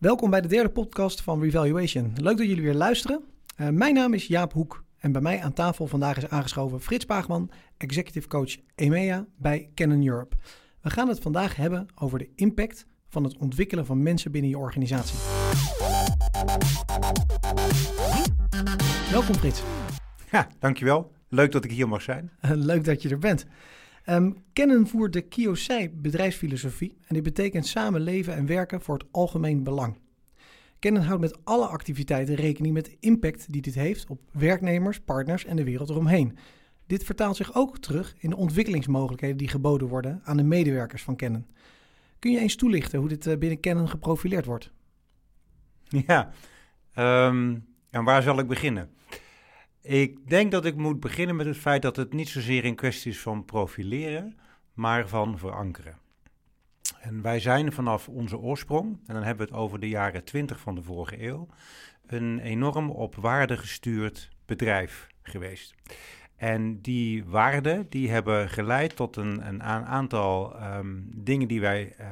Welkom bij de derde podcast van Revaluation. Leuk dat jullie weer luisteren. Uh, mijn naam is Jaap Hoek en bij mij aan tafel vandaag is aangeschoven Frits Paagman, executive coach EMEA bij Canon Europe. We gaan het vandaag hebben over de impact van het ontwikkelen van mensen binnen je organisatie. Welkom Frits. Ja, dankjewel. Leuk dat ik hier mag zijn. Leuk dat je er bent. Um, Canon voert de Kiyosei bedrijfsfilosofie en dit betekent samen leven en werken voor het algemeen belang. Canon houdt met alle activiteiten rekening met de impact die dit heeft op werknemers, partners en de wereld eromheen. Dit vertaalt zich ook terug in de ontwikkelingsmogelijkheden die geboden worden aan de medewerkers van Canon. Kun je eens toelichten hoe dit eh, binnen Canon geprofileerd wordt? Ja, um, en waar zal ik beginnen? Ik denk dat ik moet beginnen met het feit dat het niet zozeer een kwestie is van profileren, maar van verankeren. En wij zijn vanaf onze oorsprong, en dan hebben we het over de jaren 20 van de vorige eeuw, een enorm op waarde gestuurd bedrijf geweest. En die waarden die hebben geleid tot een, een aantal um, dingen die wij uh,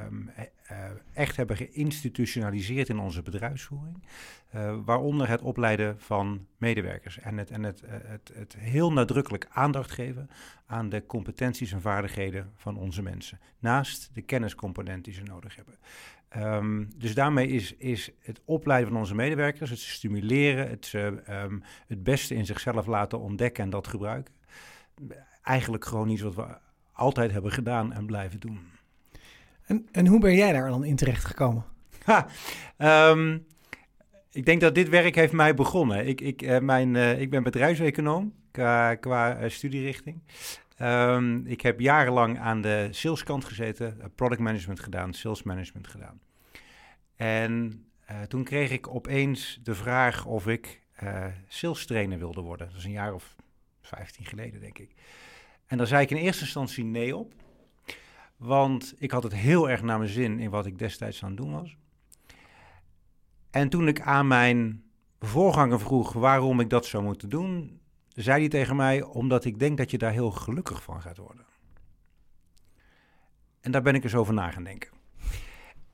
echt hebben geïnstitutionaliseerd in onze bedrijfsvoering. Uh, waaronder het opleiden van medewerkers en, het, en het, uh, het, het, heel nadrukkelijk aandacht geven aan de competenties en vaardigheden van onze mensen. Naast de kenniscomponent die ze nodig hebben. Um, dus daarmee is, is het opleiden van onze medewerkers, het stimuleren, het, um, het beste in zichzelf laten ontdekken en dat gebruiken. Eigenlijk gewoon iets wat we altijd hebben gedaan en blijven doen. En, en hoe ben jij daar dan in terecht gekomen? Ha, um, ik denk dat dit werk heeft mij begonnen. Ik, ik, uh, mijn, uh, ik ben bedrijfseconoom qua, qua uh, studierichting. Um, ik heb jarenlang aan de saleskant gezeten, product management gedaan, sales management gedaan. En toen kreeg ik opeens de vraag of ik sales trainer wilde worden. Dat is een jaar of 15 geleden, denk ik. En daar zei ik in eerste instantie nee op. Want ik had het heel erg naar mijn zin in wat ik destijds aan het doen was. En toen ik aan mijn voorganger vroeg waarom ik dat zou moeten doen, zei hij tegen mij: Omdat ik denk dat je daar heel gelukkig van gaat worden. En daar ben ik eens over na gaan denken.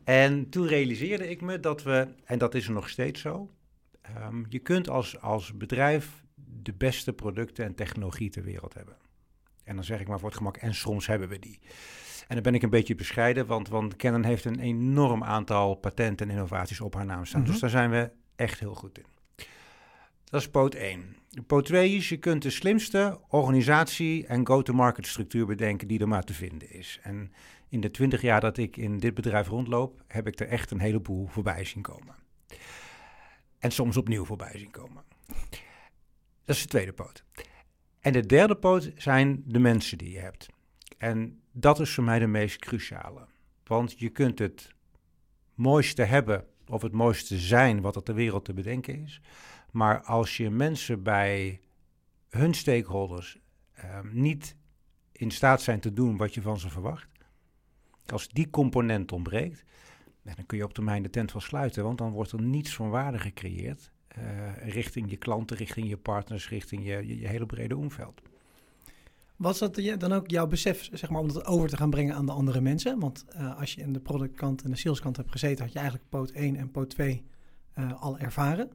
En toen realiseerde ik me dat we, en dat is er nog steeds zo, um, je kunt als, als bedrijf de beste producten en technologie ter wereld hebben. En dan zeg ik maar voor het gemak, en soms hebben we die. En dan ben ik een beetje bescheiden, want, want Canon heeft een enorm aantal patenten en innovaties op haar naam staan. Mm -hmm. Dus daar zijn we echt heel goed in. Dat is poot 1. Poot 2 is, je kunt de slimste organisatie en go-to-market structuur bedenken die er maar te vinden is. En in de 20 jaar dat ik in dit bedrijf rondloop, heb ik er echt een heleboel voorbij zien komen. En soms opnieuw voorbij zien komen. Dat is de tweede poot. En de derde poot zijn de mensen die je hebt. En dat is voor mij de meest cruciale. Want je kunt het mooiste hebben of het mooiste zijn wat er ter wereld te bedenken is. Maar als je mensen bij hun stakeholders uh, niet in staat zijn te doen wat je van ze verwacht, als die component ontbreekt, dan kun je op termijn de tent wel sluiten, want dan wordt er niets van waarde gecreëerd richting je klanten, richting je partners, richting je, je, je hele brede omveld. Was dat dan ook jouw besef, zeg maar, om dat over te gaan brengen aan de andere mensen? Want uh, als je in de productkant en de saleskant hebt gezeten, had je eigenlijk poot 1 en poot 2 uh, al ervaren.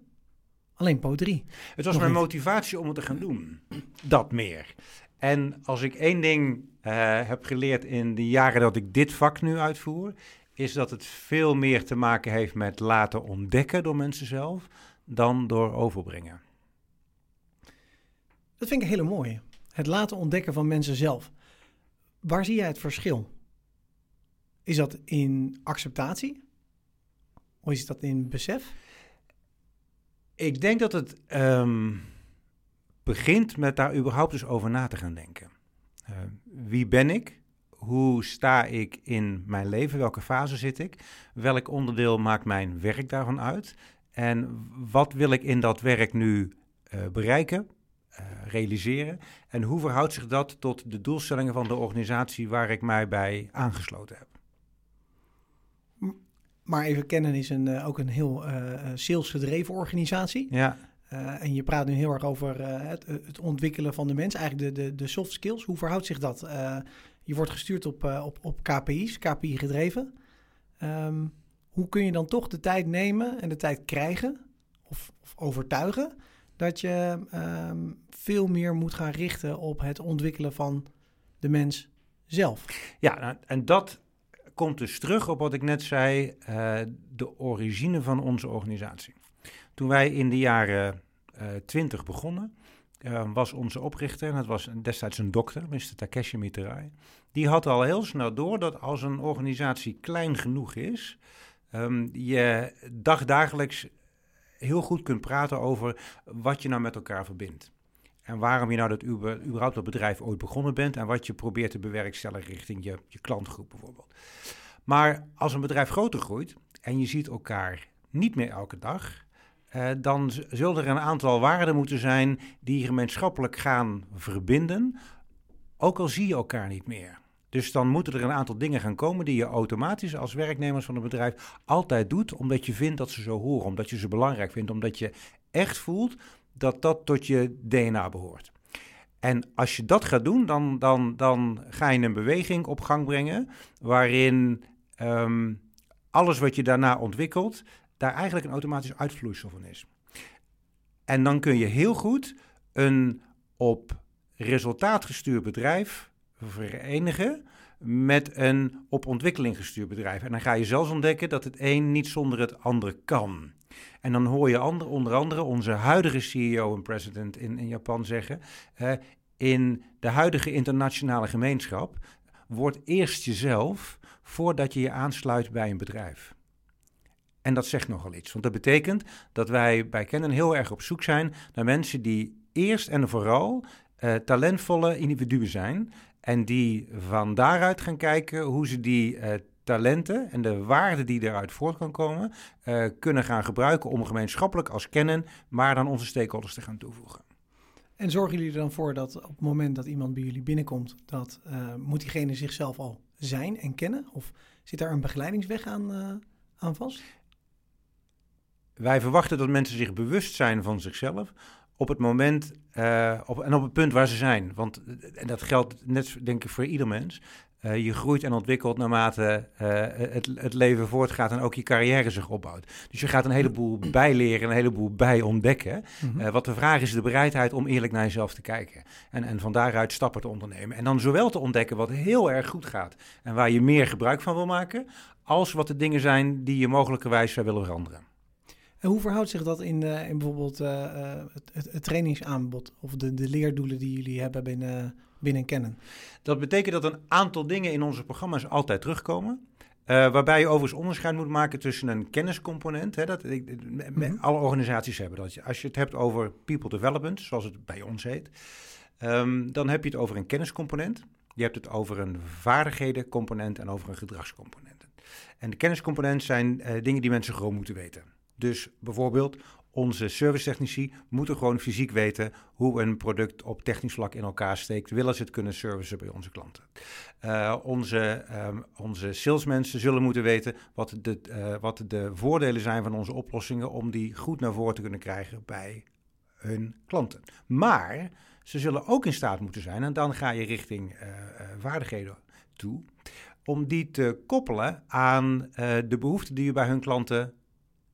Alleen poot 3. Het was mijn niet. motivatie om het te gaan doen. Dat meer. En als ik één ding uh, heb geleerd in de jaren dat ik dit vak nu uitvoer, is dat het veel meer te maken heeft met laten ontdekken door mensen zelf dan door overbrengen. Dat vind ik een hele mooie. Het laten ontdekken van mensen zelf. Waar zie jij het verschil? Is dat in acceptatie? Of is dat in besef? Ik denk dat het um, begint met daar überhaupt eens over na te gaan denken. Uh, wie ben ik? Hoe sta ik in mijn leven? Welke fase zit ik? Welk onderdeel maakt mijn werk daarvan uit? En wat wil ik in dat werk nu uh, bereiken? Uh, realiseren. En hoe verhoudt zich dat tot de doelstellingen van de organisatie waar ik mij bij aangesloten heb? Maar even kennen is een, uh, ook een heel salesgedreven organisatie. Ja. en je praat nu heel erg over het, het, ontwikkelen van de mens, eigenlijk de, de, de soft skills. Hoe verhoudt zich dat? je wordt gestuurd op, op, op KPI's, KPI gedreven. Um, hoe kun je dan toch de tijd nemen en de tijd krijgen of, overtuigen dat je ehm, veel meer moet gaan richten op het ontwikkelen van de mens zelf? Ja, nou, en dat komt dus terug op wat ik net zei, uh, de origine van onze organisatie. Toen wij in de jaren uh, 20 begonnen, uh, was onze oprichter, en dat was destijds een dokter, Mr. Takeshi Miterai, die had al heel snel door dat als een organisatie klein genoeg is, um, je dagdagelijks heel goed kunt praten over wat je nou met elkaar verbindt. En waarom je nou dat überhaupt dat bedrijf ooit begonnen bent en wat je probeert te bewerkstelligen richting je, je klantgroep bijvoorbeeld. Maar als een bedrijf groter groeit en je ziet elkaar niet meer elke dag, uh, dan zullen er een aantal waarden moeten zijn die gemeenschappelijk gaan verbinden, ook al zie je elkaar niet meer. Dus dan moeten er een aantal dingen gaan komen die je automatisch als werknemers van een bedrijf altijd doet, omdat je vindt dat ze zo horen, omdat je ze belangrijk vindt, omdat je echt voelt dat dat tot je DNA behoort. En als je dat gaat doen, dan, dan, dan ga je een beweging op gang brengen waarin um, alles wat je daarna ontwikkelt, daar eigenlijk een automatisch uitvloeisel van is. En dan kun je heel goed een op resultaat gestuurd bedrijf verenigen met een op ontwikkeling gestuurd bedrijf. En dan ga je zelfs ontdekken dat het een niet zonder het ander kan. En dan hoor je onder andere onze huidige CEO en president in, in Japan zeggen: in de huidige internationale gemeenschap wordt eerst jezelf voordat je je aansluit bij een bedrijf. En dat zegt nogal iets, want dat betekent dat wij bij Kennen heel erg op zoek zijn naar mensen die eerst en vooral uh, talentvolle individuen zijn en die van daaruit gaan kijken hoe ze die uh, talenten en de waarde die eruit voort kan komen, uh, kunnen gaan gebruiken om gemeenschappelijk als kennen, maar dan onze stakeholders te gaan toevoegen. En zorgen jullie er dan voor dat op het moment dat iemand bij jullie binnenkomt, dat uh, moet diegene zichzelf al zijn en kennen? Of zit daar een begeleidingsweg aan, uh, aan vast? Wij verwachten dat mensen zich bewust zijn van zichzelf op het moment uh, op, en op het punt waar ze zijn. Want en dat geldt net, denk ik, voor ieder mens. Uh, je groeit en ontwikkelt naarmate uh, het, het, leven voortgaat en ook je carrière zich opbouwt. Dus je gaat een heleboel bijleren, een heleboel bij ontdekken. Mm -hmm. uh, wat de vraag is de bereidheid om eerlijk naar jezelf te kijken. En, en van daaruit stappen te ondernemen. En dan zowel te ontdekken wat heel erg goed gaat en waar je meer gebruik van wil maken, als wat de dingen zijn die je mogelijkerwijs zou willen veranderen. En hoe verhoudt zich dat in, in bijvoorbeeld het, het, het, trainingsaanbod of de, de leerdoelen die jullie hebben binnen binnen kennen. Dat betekent dat een aantal dingen in onze programma's altijd terugkomen. Uh, waarbij je overigens onderscheid moet maken tussen een kenniscomponent. Hè, dat, ik, mm -hmm. Alle organisaties hebben dat. Als je het hebt over people development, zoals het bij ons heet, um, dan heb je het over een kenniscomponent. Je hebt het over een vaardighedencomponent en over een gedragscomponent. En de kenniscomponent zijn uh, dingen die mensen gewoon moeten weten. Dus bijvoorbeeld onze servicetechnici moeten gewoon fysiek weten hoe een product op technisch vlak in elkaar steekt, willen ze het kunnen servicen bij onze klanten. Uh, onze, um, onze salesmensen zullen moeten weten wat de, uh, wat de voordelen zijn van onze oplossingen om die goed naar voren te kunnen krijgen bij hun klanten. Maar ze zullen ook in staat moeten zijn, en dan ga je richting uh, vaardigheden toe, om die te koppelen aan de behoeften die je bij hun klanten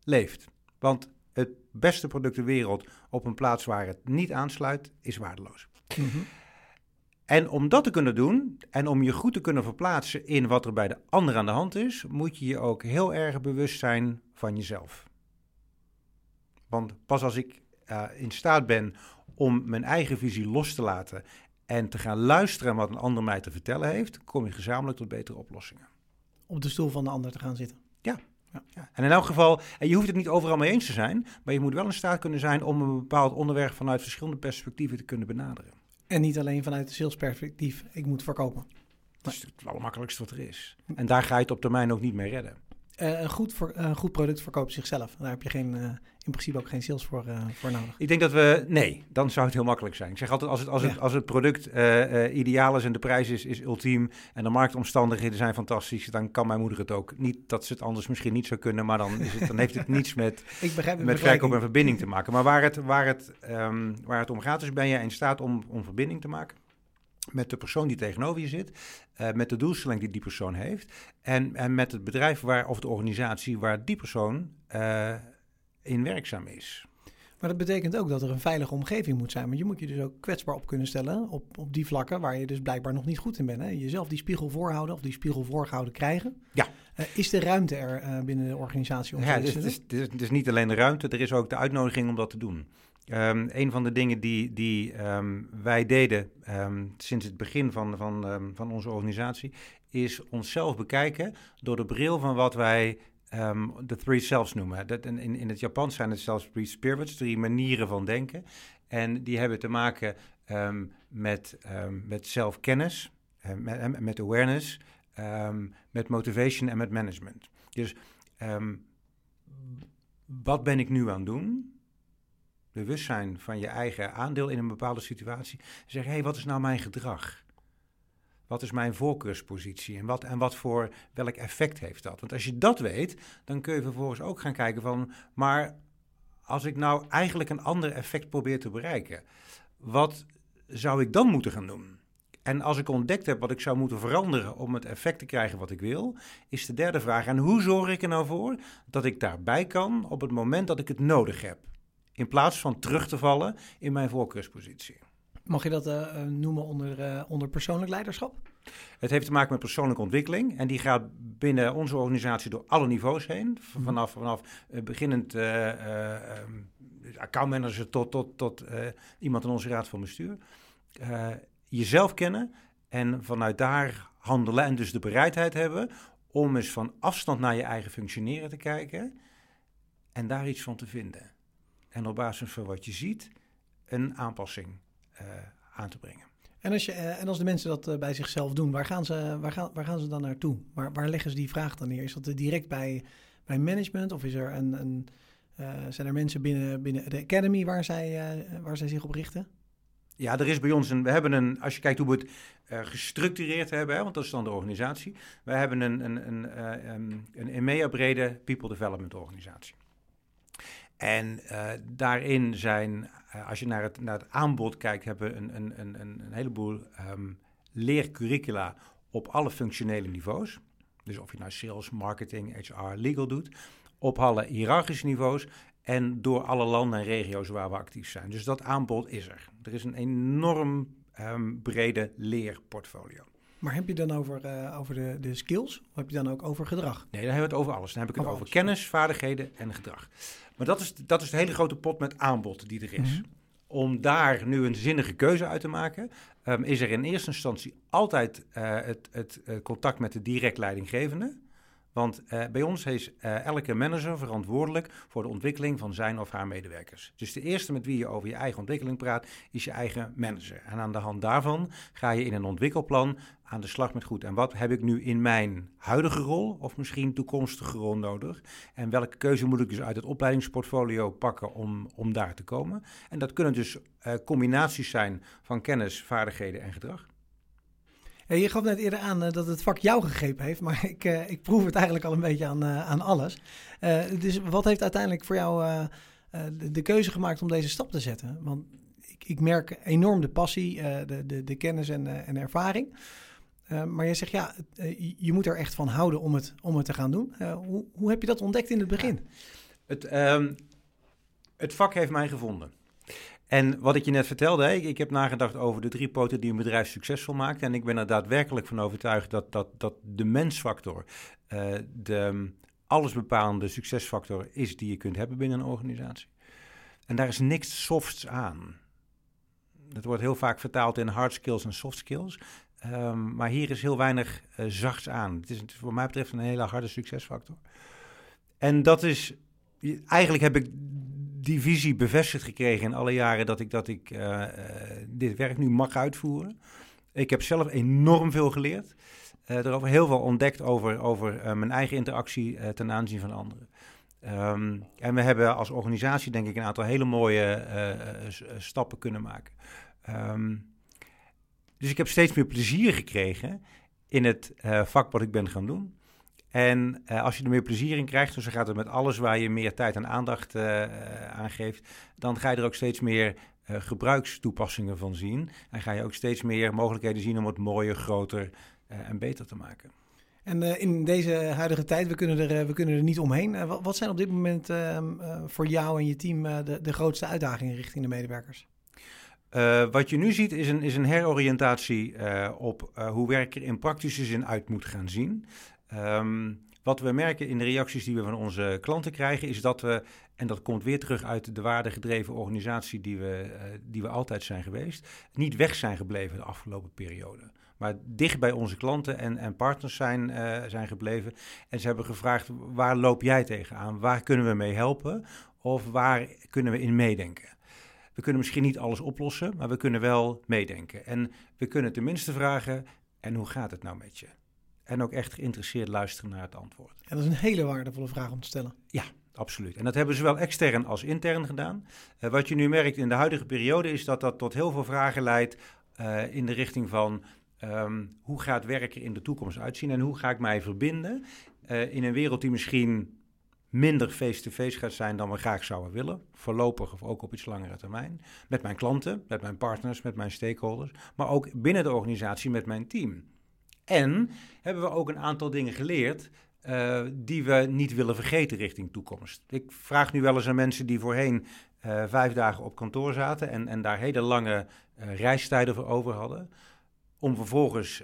leeft. Want het beste product ter wereld op een plaats waar het niet aansluit, is waardeloos. Mm -hmm. En om dat te kunnen doen en om je goed te kunnen verplaatsen in wat er bij de ander aan de hand is, moet je je ook heel erg bewust zijn van jezelf. Want pas als ik uh, in staat ben om mijn eigen visie los te laten en te gaan luisteren wat een ander mij te vertellen heeft, kom je gezamenlijk tot betere oplossingen. Op de stoel van de ander te gaan zitten. Ja. En in elk geval, en je hoeft het niet overal mee eens te zijn, maar je moet wel in staat kunnen zijn om een bepaald onderwerp vanuit verschillende perspectieven te kunnen benaderen. En niet alleen vanuit het salesperspectief, ik moet verkopen. Dat is het allermakkelijkste wat er is. En daar ga je het op termijn ook niet mee redden. Uh, een, goed voor, goed product verkoopt zichzelf. Daar heb je geen, uh, in principe ook geen sales voor, voor nodig. Ik denk dat we... Nee, dan zou het heel makkelijk zijn. Ik zeg altijd, als het, als het, ja. als het product ideaal is en de prijs is, is ultiem... en de marktomstandigheden zijn fantastisch... dan kan mijn moeder het ook. Niet dat ze het anders misschien niet zou kunnen... maar dan, is het, dan heeft het niets met, met verkoop en verbinding te maken. Maar waar het, waar, het, um, waar het om gaat is, ben je in staat om, om verbinding te maken... met de persoon die tegenover je zit, uh, met de doelstelling die die persoon heeft en, en met het bedrijf waar, of de organisatie waar die persoon uh, in werkzaam is. Maar dat betekent ook dat er een veilige omgeving moet zijn. Want je moet je dus ook kwetsbaar op kunnen stellen op, op die vlakken waar je dus blijkbaar nog niet goed in bent. Hè? Jezelf die spiegel voorhouden of die spiegel voorgehouden krijgen. Ja. Uh, is de ruimte er uh, binnen de organisatie om ja, te doen? Het is, het, is, het is niet alleen de ruimte, er is ook de uitnodiging om dat te doen. Um, een van de dingen die, die um, wij deden um, sinds het begin van, van, van onze organisatie, is onszelf bekijken door de bril van wat wij de three selves noemen. Dat, in, in het Japans zijn het zelfs three spirits, drie manieren van denken. En die hebben te maken met, met zelfkennis, met, met awareness, met motivation en met management. Dus wat ben ik nu aan het doen? bewustzijn van je eigen aandeel in een bepaalde situatie. Zeg, hé, hey, wat is nou mijn gedrag? Wat is mijn voorkeurspositie en wat, en wat voor welk effect heeft dat? Want als je dat weet, dan kun je vervolgens ook gaan kijken van, maar als ik nou eigenlijk een ander effect probeer te bereiken, wat zou ik dan moeten gaan doen? En als ik ontdekt heb wat ik zou moeten veranderen om het effect te krijgen wat ik wil, is de derde vraag: en hoe zorg ik er nou voor dat ik daarbij kan op het moment dat ik het nodig heb? in plaats van terug te vallen in mijn voorkeurspositie. Mag je dat uh, noemen onder, uh, onder persoonlijk leiderschap? Het heeft te maken met persoonlijke ontwikkeling. En die gaat binnen onze organisatie door alle niveaus heen. Mhm. Vanaf, vanaf uh, beginnend um, accountmanager tot, tot, tot iemand in onze raad van bestuur. jezelf kennen en vanuit daar handelen. En dus de bereidheid hebben om eens van afstand naar je eigen functioneren te kijken. En daar iets van te vinden en op basis van wat je ziet een aanpassing uh, aan te brengen. En als, je, uh, en als de mensen dat uh, bij zichzelf doen, waar gaan ze, waar gaan, waar gaan ze dan naartoe? Waar, waar leggen ze die vraag dan neer? Is dat direct bij, bij management of is er een, een zijn er mensen binnen, binnen de academy waar zij, waar zij zich op richten? Ja, er is bij ons een. We hebben een. Als je kijkt hoe we het gestructureerd hebben, hè, want dat is dan de organisatie. We hebben een, een, een, een, EMEA-brede People Development organisatie. En uh, daarin zijn, uh, als je naar het, naar het aanbod kijkt, hebben we een, een, een, een heleboel um, leercurricula op alle functionele niveaus. Dus of je nou sales, marketing, HR, legal doet. Op alle hiërarchische niveaus en door alle landen en regio's waar we actief zijn. Dus dat aanbod is er. Er is een enorm um, brede leerportfolio. Maar heb je dan over, uh, over de, de skills of heb je dan ook over gedrag? Nee, dan hebben we het over alles. Dan heb ik het over, kennis, vaardigheden en gedrag. Maar dat is, dat is de hele grote pot met aanbod die er is. Mhm. Om daar nu een zinnige keuze uit te maken, um, is er in eerste instantie altijd uh, het, het, het, contact met de direct leidinggevende. Want uh, bij ons is uh, elke manager verantwoordelijk voor de ontwikkeling van zijn of haar medewerkers. Dus de eerste met wie je over je eigen ontwikkeling praat, is je eigen manager. En aan de hand daarvan ga je in een ontwikkelplan aan de slag met goed. En wat heb ik nu in mijn huidige rol of misschien toekomstige rol nodig? En welke keuze moet ik dus uit het opleidingsportfolio pakken om, om daar te komen? En dat kunnen dus uh, combinaties zijn van kennis, vaardigheden en gedrag. Je gaf net eerder aan uh, dat het vak jou gegrepen heeft, maar ik, uh, ik proef het eigenlijk al een beetje aan, uh, aan alles. dus wat heeft uiteindelijk voor jou de, de, keuze gemaakt om deze stap te zetten? Want ik, ik merk enorm de passie, de, de, de, kennis en, en ervaring. maar je zegt ja, je moet er echt van houden om het, om het te gaan doen. hoe, hoe heb je dat ontdekt in het begin? Het, um, het vak heeft mij gevonden. En wat ik je net vertelde, ik, heb nagedacht over de drie poten die een bedrijf succesvol maakt. En ik ben er daadwerkelijk van overtuigd dat, dat, dat de mensfactor uh, de allesbepalende succesfactor is die je kunt hebben binnen een organisatie. En daar is niks softs aan. Dat wordt heel vaak vertaald in hard skills en soft skills. Um, maar hier is heel weinig uh, zachts aan. Het is, wat mij betreft een hele harde succesfactor. En dat is, eigenlijk heb ik die visie bevestigd gekregen in alle jaren dat ik, dat ik uh, dit werk nu mag uitvoeren. Ik heb zelf enorm veel geleerd. Uh, erover heel veel ontdekt over, over mijn eigen interactie ten aanzien van anderen. Um, en we hebben als organisatie denk ik een aantal hele mooie stappen kunnen maken. Um, dus ik heb steeds meer plezier gekregen in het vak wat ik ben gaan doen. En uh, als je er meer plezier in krijgt, dus dan gaat het met alles waar je meer tijd en aandacht uh, aan geeft, dan ga je er ook steeds meer uh, gebruikstoepassingen van zien. En ga je ook steeds meer mogelijkheden zien om het mooier, groter en beter te maken. En in deze huidige tijd, we kunnen er, we kunnen er niet omheen. Wat, wat, zijn op dit moment ehm, voor jou en je team de, de grootste uitdagingen richting de medewerkers? Uh, wat je nu ziet is een, is een heroriëntatie uh, op uh, hoe werk er in praktische zin uit moet gaan zien. Um, wat we merken in de reacties die we van onze klanten krijgen, is dat we, en dat komt weer terug uit de waardegedreven organisatie die we, die we altijd zijn geweest, niet weg zijn gebleven de afgelopen periode. Maar dicht bij onze klanten en, en partners zijn, zijn gebleven. En ze hebben gevraagd: waar loop jij tegenaan? Waar kunnen we mee helpen? Of waar kunnen we in meedenken? We kunnen misschien niet alles oplossen, maar we kunnen wel meedenken. En we kunnen tenminste vragen: en hoe gaat het nou met je? En ook echt geïnteresseerd luisteren naar het antwoord. En dat is een hele waardevolle vraag om te stellen. Ja, absoluut. En dat hebben ze zowel extern als intern gedaan. Uh, wat je nu merkt in de huidige periode is dat dat tot heel veel vragen leidt uh, in de richting van um, hoe gaat werken in de toekomst uitzien en hoe ga ik mij verbinden uh, in een wereld die misschien minder face-to-face gaat zijn dan we graag zouden willen. Voorlopig of ook op iets langere termijn. Met mijn klanten, met mijn partners, met mijn stakeholders. Maar ook binnen de organisatie met mijn team. En hebben we ook een aantal dingen geleerd uh, die we niet willen vergeten richting toekomst. Ik vraag nu wel eens aan mensen die voorheen uh, vijf dagen op kantoor zaten en, en daar hele lange uh, reistijden voor over hadden om vervolgens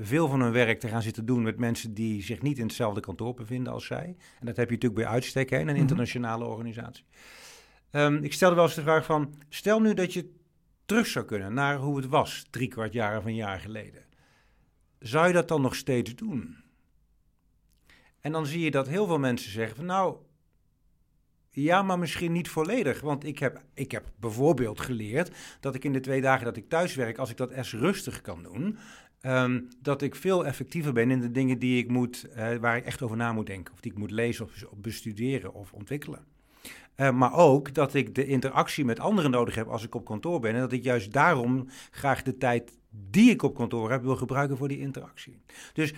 veel van hun werk te gaan zitten doen met mensen die zich niet in hetzelfde kantoor bevinden als zij. En dat heb je natuurlijk bij uitstek in een mhm. internationale organisatie. Um, ik stelde wel eens de vraag van, stel nu dat je terug zou kunnen naar hoe het was drie kwart jaar of een jaar geleden. Zou je dat dan nog steeds doen? En dan zie je dat heel veel mensen zeggen van nou, ja, maar misschien niet volledig. Want ik heb, ik heb bijvoorbeeld geleerd dat ik in de twee dagen dat ik thuis werk, als ik dat eens rustig kan doen, um, dat ik veel effectiever ben in de dingen die ik moet, uh, waar ik echt over na moet denken. Of die ik moet lezen of, bestuderen of ontwikkelen. Uh, maar ook dat ik de interactie met anderen nodig heb als ik op kantoor ben. En dat ik juist daarom graag de tijd die ik op kantoor heb wil gebruiken voor die interactie. Dus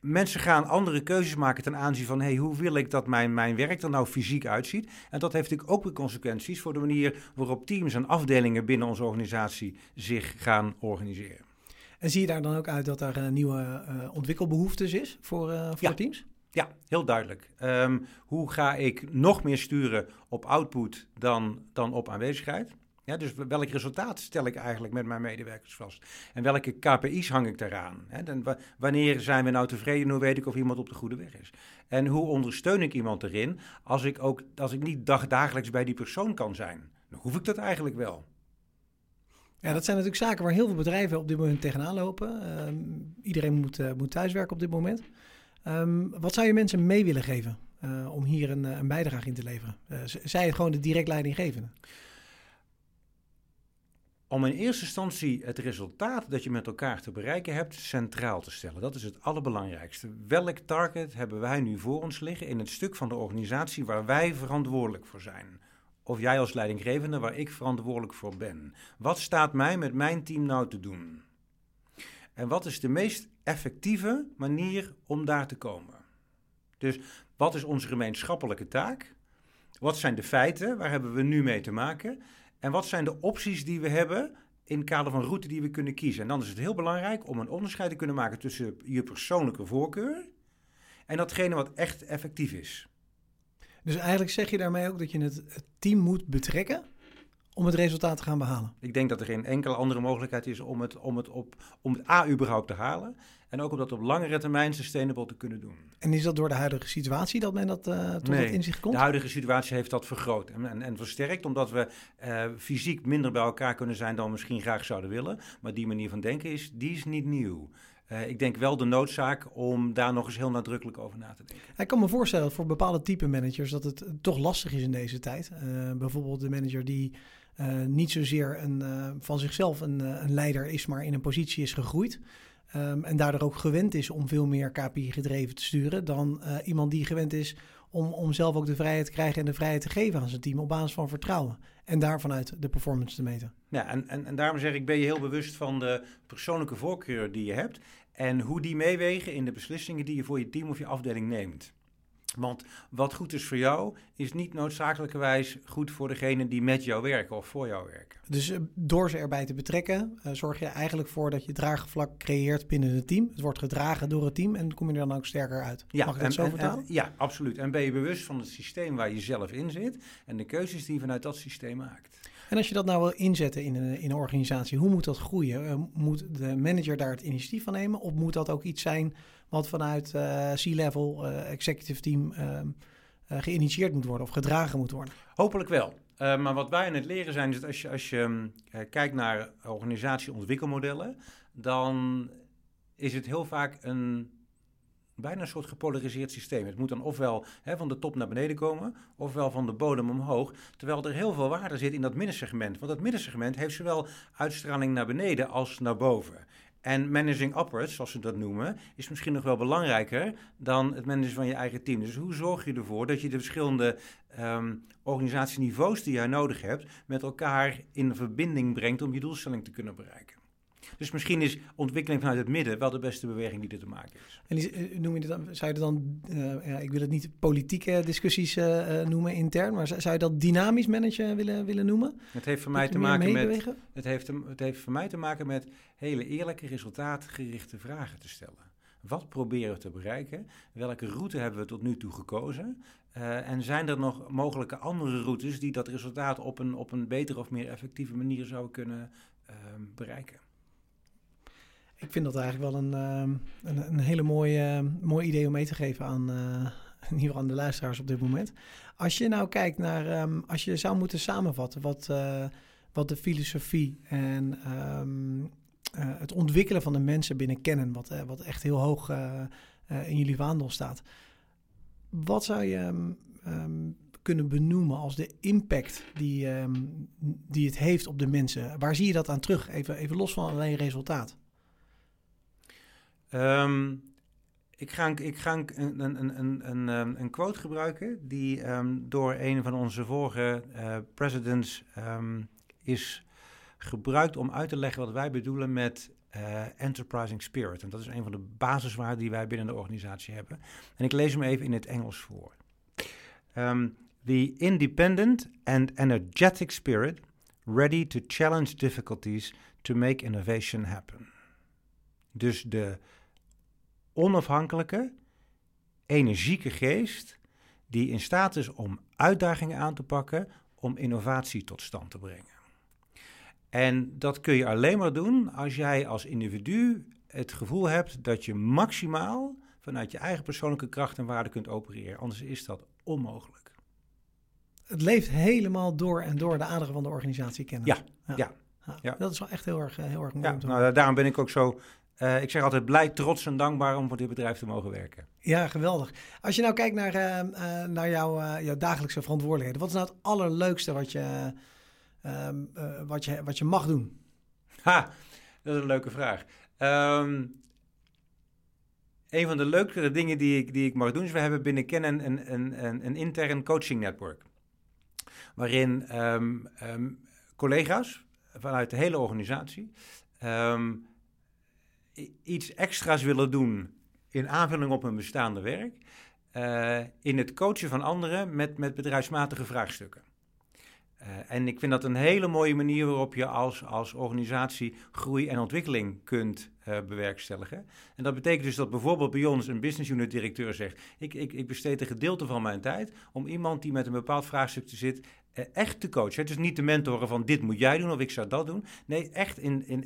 mensen gaan andere keuzes maken ten aanzien van hey, hoe wil ik dat mijn, mijn werk er nou fysiek uitziet. En dat heeft natuurlijk ook weer consequenties voor de manier waarop teams en afdelingen binnen onze organisatie zich gaan organiseren. En zie je daar dan ook uit dat er uh, nieuwe uh, ontwikkelbehoeftes is voor, uh, voor ja. teams? Ja, heel duidelijk. Um, hoe ga ik nog meer sturen op output dan, dan op aanwezigheid? Ja, dus welk resultaat stel ik eigenlijk met mijn medewerkers vast? En welke KPI's hang ik daaraan? Dan, wanneer zijn we nou tevreden? Hoe weet ik of iemand op de goede weg is? En hoe ondersteun ik iemand erin als ik, ook, als ik niet dag, dagelijks bij die persoon kan zijn? Dan hoef ik dat eigenlijk wel. Ja, dat zijn natuurlijk zaken waar heel veel bedrijven op dit moment tegenaan lopen. Um, iedereen moet, uh, moet thuiswerken op dit moment. Um, wat zou je mensen mee willen geven uh, om hier een, een, bijdrage in te leveren? Zij het gewoon de direct leidinggevende? Om in eerste instantie het resultaat dat je met elkaar te bereiken hebt centraal te stellen. Dat is het allerbelangrijkste. Welk target hebben wij nu voor ons liggen in het stuk van de organisatie waar wij verantwoordelijk voor zijn? Of jij als leidinggevende waar ik verantwoordelijk voor ben. Wat staat mij met mijn team nou te doen? En wat is de meest effectieve manier om daar te komen? Dus wat is onze gemeenschappelijke taak? Wat zijn de feiten? Waar hebben we nu mee te maken? En wat zijn de opties die we hebben in het kader van route die we kunnen kiezen? En dan is het heel belangrijk om een onderscheid te kunnen maken tussen je persoonlijke voorkeur en datgene wat echt effectief is. Dus eigenlijk zeg je daarmee ook dat je het team moet betrekken om het resultaat te gaan behalen? Ik denk dat er geen enkele andere mogelijkheid is om het, om het, op, om het A überhaupt te halen. En ook om dat op langere termijn sustainable te kunnen doen. En is dat door de huidige situatie dat men dat uh, tot nee, dat inzicht komt? de huidige situatie heeft dat vergroot en, en, en versterkt. Omdat we uh, fysiek minder bij elkaar kunnen zijn dan we misschien graag zouden willen. Maar die manier van denken is, die is niet nieuw. Uh, ik denk wel de noodzaak om daar nog eens heel nadrukkelijk over na te denken. Ik kan me voorstellen voor bepaalde type managers dat het toch lastig is in deze tijd. bijvoorbeeld de manager die niet zozeer een, van zichzelf een, een, leider is, maar in een positie is gegroeid. Um, en daardoor ook gewend is om veel meer KPI gedreven te sturen dan iemand die gewend is om, om zelf ook de vrijheid te krijgen en de vrijheid te geven aan zijn team op basis van vertrouwen. En daar vanuit de performance te meten. Ja, en, en, en daarom zeg ik, ben je heel bewust van de persoonlijke voorkeur die je hebt en hoe die meewegen in de beslissingen die je voor je team of je afdeling neemt. Want wat goed is voor jou, is niet noodzakelijkerwijs goed voor degene die met jou werken of voor jou werken. Dus uh, door ze erbij te betrekken, uh, zorg je eigenlijk voor dat je draagvlak creëert binnen het team. Het wordt gedragen door het team en kom je er dan ook sterker uit. Ja, Mag ik dat en, zo en- vertalen? en- ja, absoluut. En ben je bewust van het systeem waar je zelf in zit en de keuzes die je vanuit dat systeem maakt. En als je dat nou wil inzetten in een, in een organisatie, hoe moet dat groeien? Eh, moet de manager daar het initiatief van nemen? Of moet dat ook iets zijn wat vanuit eh, C-level, eh, executive team ehm, eh, geïnitieerd moet worden of gedragen moet worden? Hopelijk wel. Maar wat wij aan het leren zijn, is dat als je, als je uh, kijkt naar organisatieontwikkelmodellen, dan is het heel vaak een bijna een soort gepolariseerd systeem. Het moet dan ofwel hè, van de top naar beneden komen, ofwel van de bodem omhoog. Terwijl er heel veel waarde zit in dat middensegment. Want dat middensegment heeft zowel uitstraling naar beneden als naar boven. En managing upwards, zoals ze dat noemen, is misschien nog wel belangrijker dan het managen van je eigen team. Dus hoe zorg je ervoor dat je de verschillende um, organisatieniveaus die jij nodig hebt, met elkaar in verbinding brengt om je doelstelling te kunnen bereiken? Dus misschien is ontwikkeling vanuit het midden wel de beste beweging die er te maken is. En die, noem je dat, zou je dat dan, uh, ja, ik wil het niet politieke discussies uh, noemen intern, maar zou je dat dynamisch managen willen, willen noemen? Het heeft voor mij te maken met. Het heeft, het heeft voor mij te maken met hele eerlijke, resultaatgerichte vragen te stellen. Wat proberen we te bereiken? Welke route hebben we tot nu toe gekozen? Uh, en zijn er nog mogelijke andere routes die dat resultaat op een, op een betere of meer effectieve manier zouden kunnen bereiken? Ik vind dat eigenlijk wel een, uh, een, een, hele mooie, mooi idee om mee te geven aan, uh, in ieder geval aan de luisteraars op dit moment. Als je nou kijkt naar, um, als je zou moeten samenvatten wat, eh, wat de filosofie en um, het ontwikkelen van de mensen binnen kennen, wat, wat echt heel hoog in jullie vaandel staat. Wat zou je kunnen benoemen als de impact die, die het heeft op de mensen? Waar zie je dat aan terug? Even, even los van alleen resultaat. Um, ik ga, ik ga een, een, een, een, een quote gebruiken die um, door een van onze vorige uh, presidents is gebruikt om uit te leggen wat wij bedoelen met uh, enterprising spirit. En dat is een van de basiswaarden die wij binnen de organisatie hebben. En ik lees hem even in het Engels voor. The independent and energetic spirit ready to challenge difficulties to make innovation happen. Dus de onafhankelijke, energieke geest die in staat is om uitdagingen aan te pakken, om innovatie tot stand te brengen. En dat kun je alleen maar doen als jij als individu het gevoel hebt dat je maximaal vanuit je eigen persoonlijke kracht en waarde kunt opereren. Anders is dat onmogelijk. Het leeft helemaal door en door de aderen van de organisatie kennen. Ja, ja. ja. Dat is wel echt heel erg, heel erg mooi. Ja, nou, daarom ben ik ook zo uh, ik zeg altijd blij, trots en dankbaar om voor dit bedrijf te mogen werken. Ja, geweldig. Als je nou kijkt naar, uh, uh, naar jouw, jouw dagelijkse verantwoordelijkheden, wat is nou het allerleukste wat je, wat je, wat je mag doen? Ha, dat is een leuke vraag. Um, een van de leukere dingen die ik, die ik mag doen is, we hebben binnen Canon een, een, een, een intern coaching network. Waarin um, um, collega's vanuit de hele organisatie iets extra's willen doen in aanvulling op hun bestaande werk, uh, in het coachen van anderen met, met bedrijfsmatige vraagstukken. Uh, en ik vind dat een hele mooie manier waarop je als, als organisatie groei en ontwikkeling kunt uh, bewerkstelligen. En dat betekent dus dat bijvoorbeeld bij ons een business unit directeur zegt: ik, ik, ik besteed een gedeelte van mijn tijd om iemand die met een bepaald vraagstuk zit echt te coachen. Dus niet te mentoren van dit moet jij doen of ik zou dat doen. Nee, echt in, in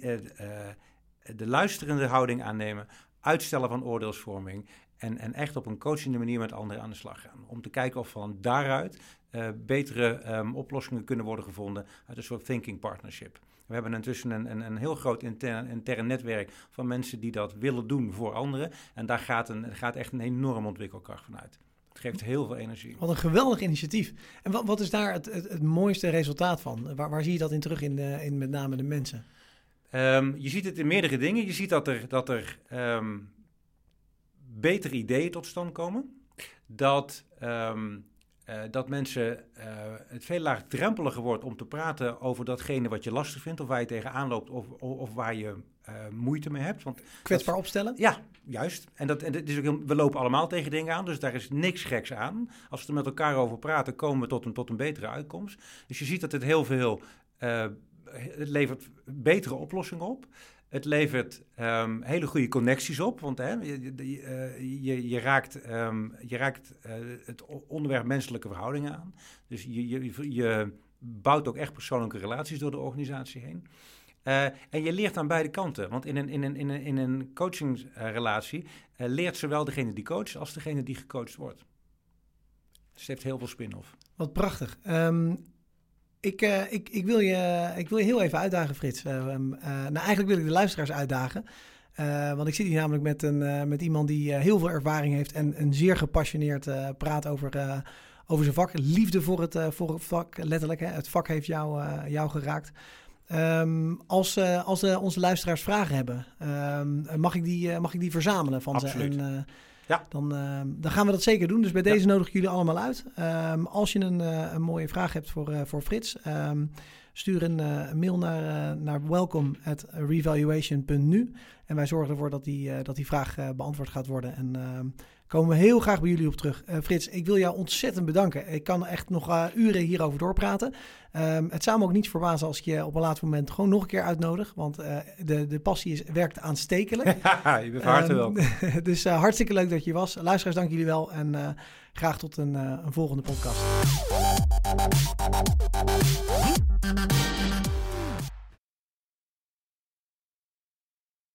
de luisterende houding aannemen, uitstellen van oordeelsvorming en, en echt op een coachende manier met anderen aan de slag gaan. Om te kijken of van daaruit uh, betere um, oplossingen kunnen worden gevonden uit een soort thinking partnership. We hebben intussen een, een, een heel groot intern, intern, netwerk van mensen die dat willen doen voor anderen. En daar gaat, een, gaat echt een enorm ontwikkelkracht vanuit. Het geeft heel veel energie. Wat een geweldig initiatief. En wat, wat is daar het, het, mooiste resultaat van? Waar, waar zie je dat in terug in, in met name de mensen? Um, je ziet het in meerdere dingen. Je ziet dat er, dat er um, betere ideeën tot stand komen. Dat um, uh, dat mensen uh, het veel laagdrempeliger wordt om te praten over datgene wat je lastig vindt, of waar je tegenaan loopt, of, of, waar je uh, moeite mee hebt. Want Kwetsbaar opstellen? Ja, juist. En, dat, en dat is ook, we lopen allemaal tegen dingen aan, dus daar is niks geks aan. Als we er met elkaar over praten, komen we tot een, tot een betere uitkomst. Dus je ziet dat het heel veel, het levert betere oplossingen op. Het levert um, hele goede connecties op, want hè, je, je, raakt, um, je raakt uh, het onderwerp menselijke verhoudingen aan. Dus je, je, je bouwt ook echt persoonlijke relaties door de organisatie heen. Uh, en je leert aan beide kanten. Want in een, in een, in een, in een coachingsrelatie uh, leert zowel degene die coacht als degene die gecoacht wordt. Dus het heeft heel veel spin-off. Wat prachtig. Um, ik, uh, ik, ik, wil je, ik wil je heel even uitdagen, Frits. Uh, uh, nou, eigenlijk wil ik de luisteraars uitdagen. want ik zit hier namelijk met, een, met iemand die heel veel ervaring heeft en, een zeer gepassioneerd praat over, over zijn vak. Liefde voor het, voor het vak, letterlijk. Hè? Het vak heeft jou, jou geraakt. Um, als als onze luisteraars vragen hebben, um, mag, ik die, mag ik die verzamelen van Absoluut. ze? En, ja. Dan, uh, dan gaan we dat zeker doen. Dus bij deze nodig ik jullie allemaal uit. Um, als je een, uh, een, mooie vraag hebt voor, uh, voor Frits, um, stuur een, mail naar, naar welcome@revaluation.nu en wij zorgen ervoor dat die, dat die vraag beantwoord gaat worden. En komen we heel graag bij jullie op terug. Uh, Frits, ik wil jou ontzettend bedanken. Ik kan echt nog uh, uren hierover doorpraten. Um, het zou me ook niet verbazen als ik je op een later moment gewoon nog een keer uitnodig. Want uh, de, de passie is, werkt aanstekelijk. Je bent harte um, welkom. dus hartstikke leuk dat je was. Luisteraars, dank jullie wel. En Graag tot een, eh, een volgende podcast.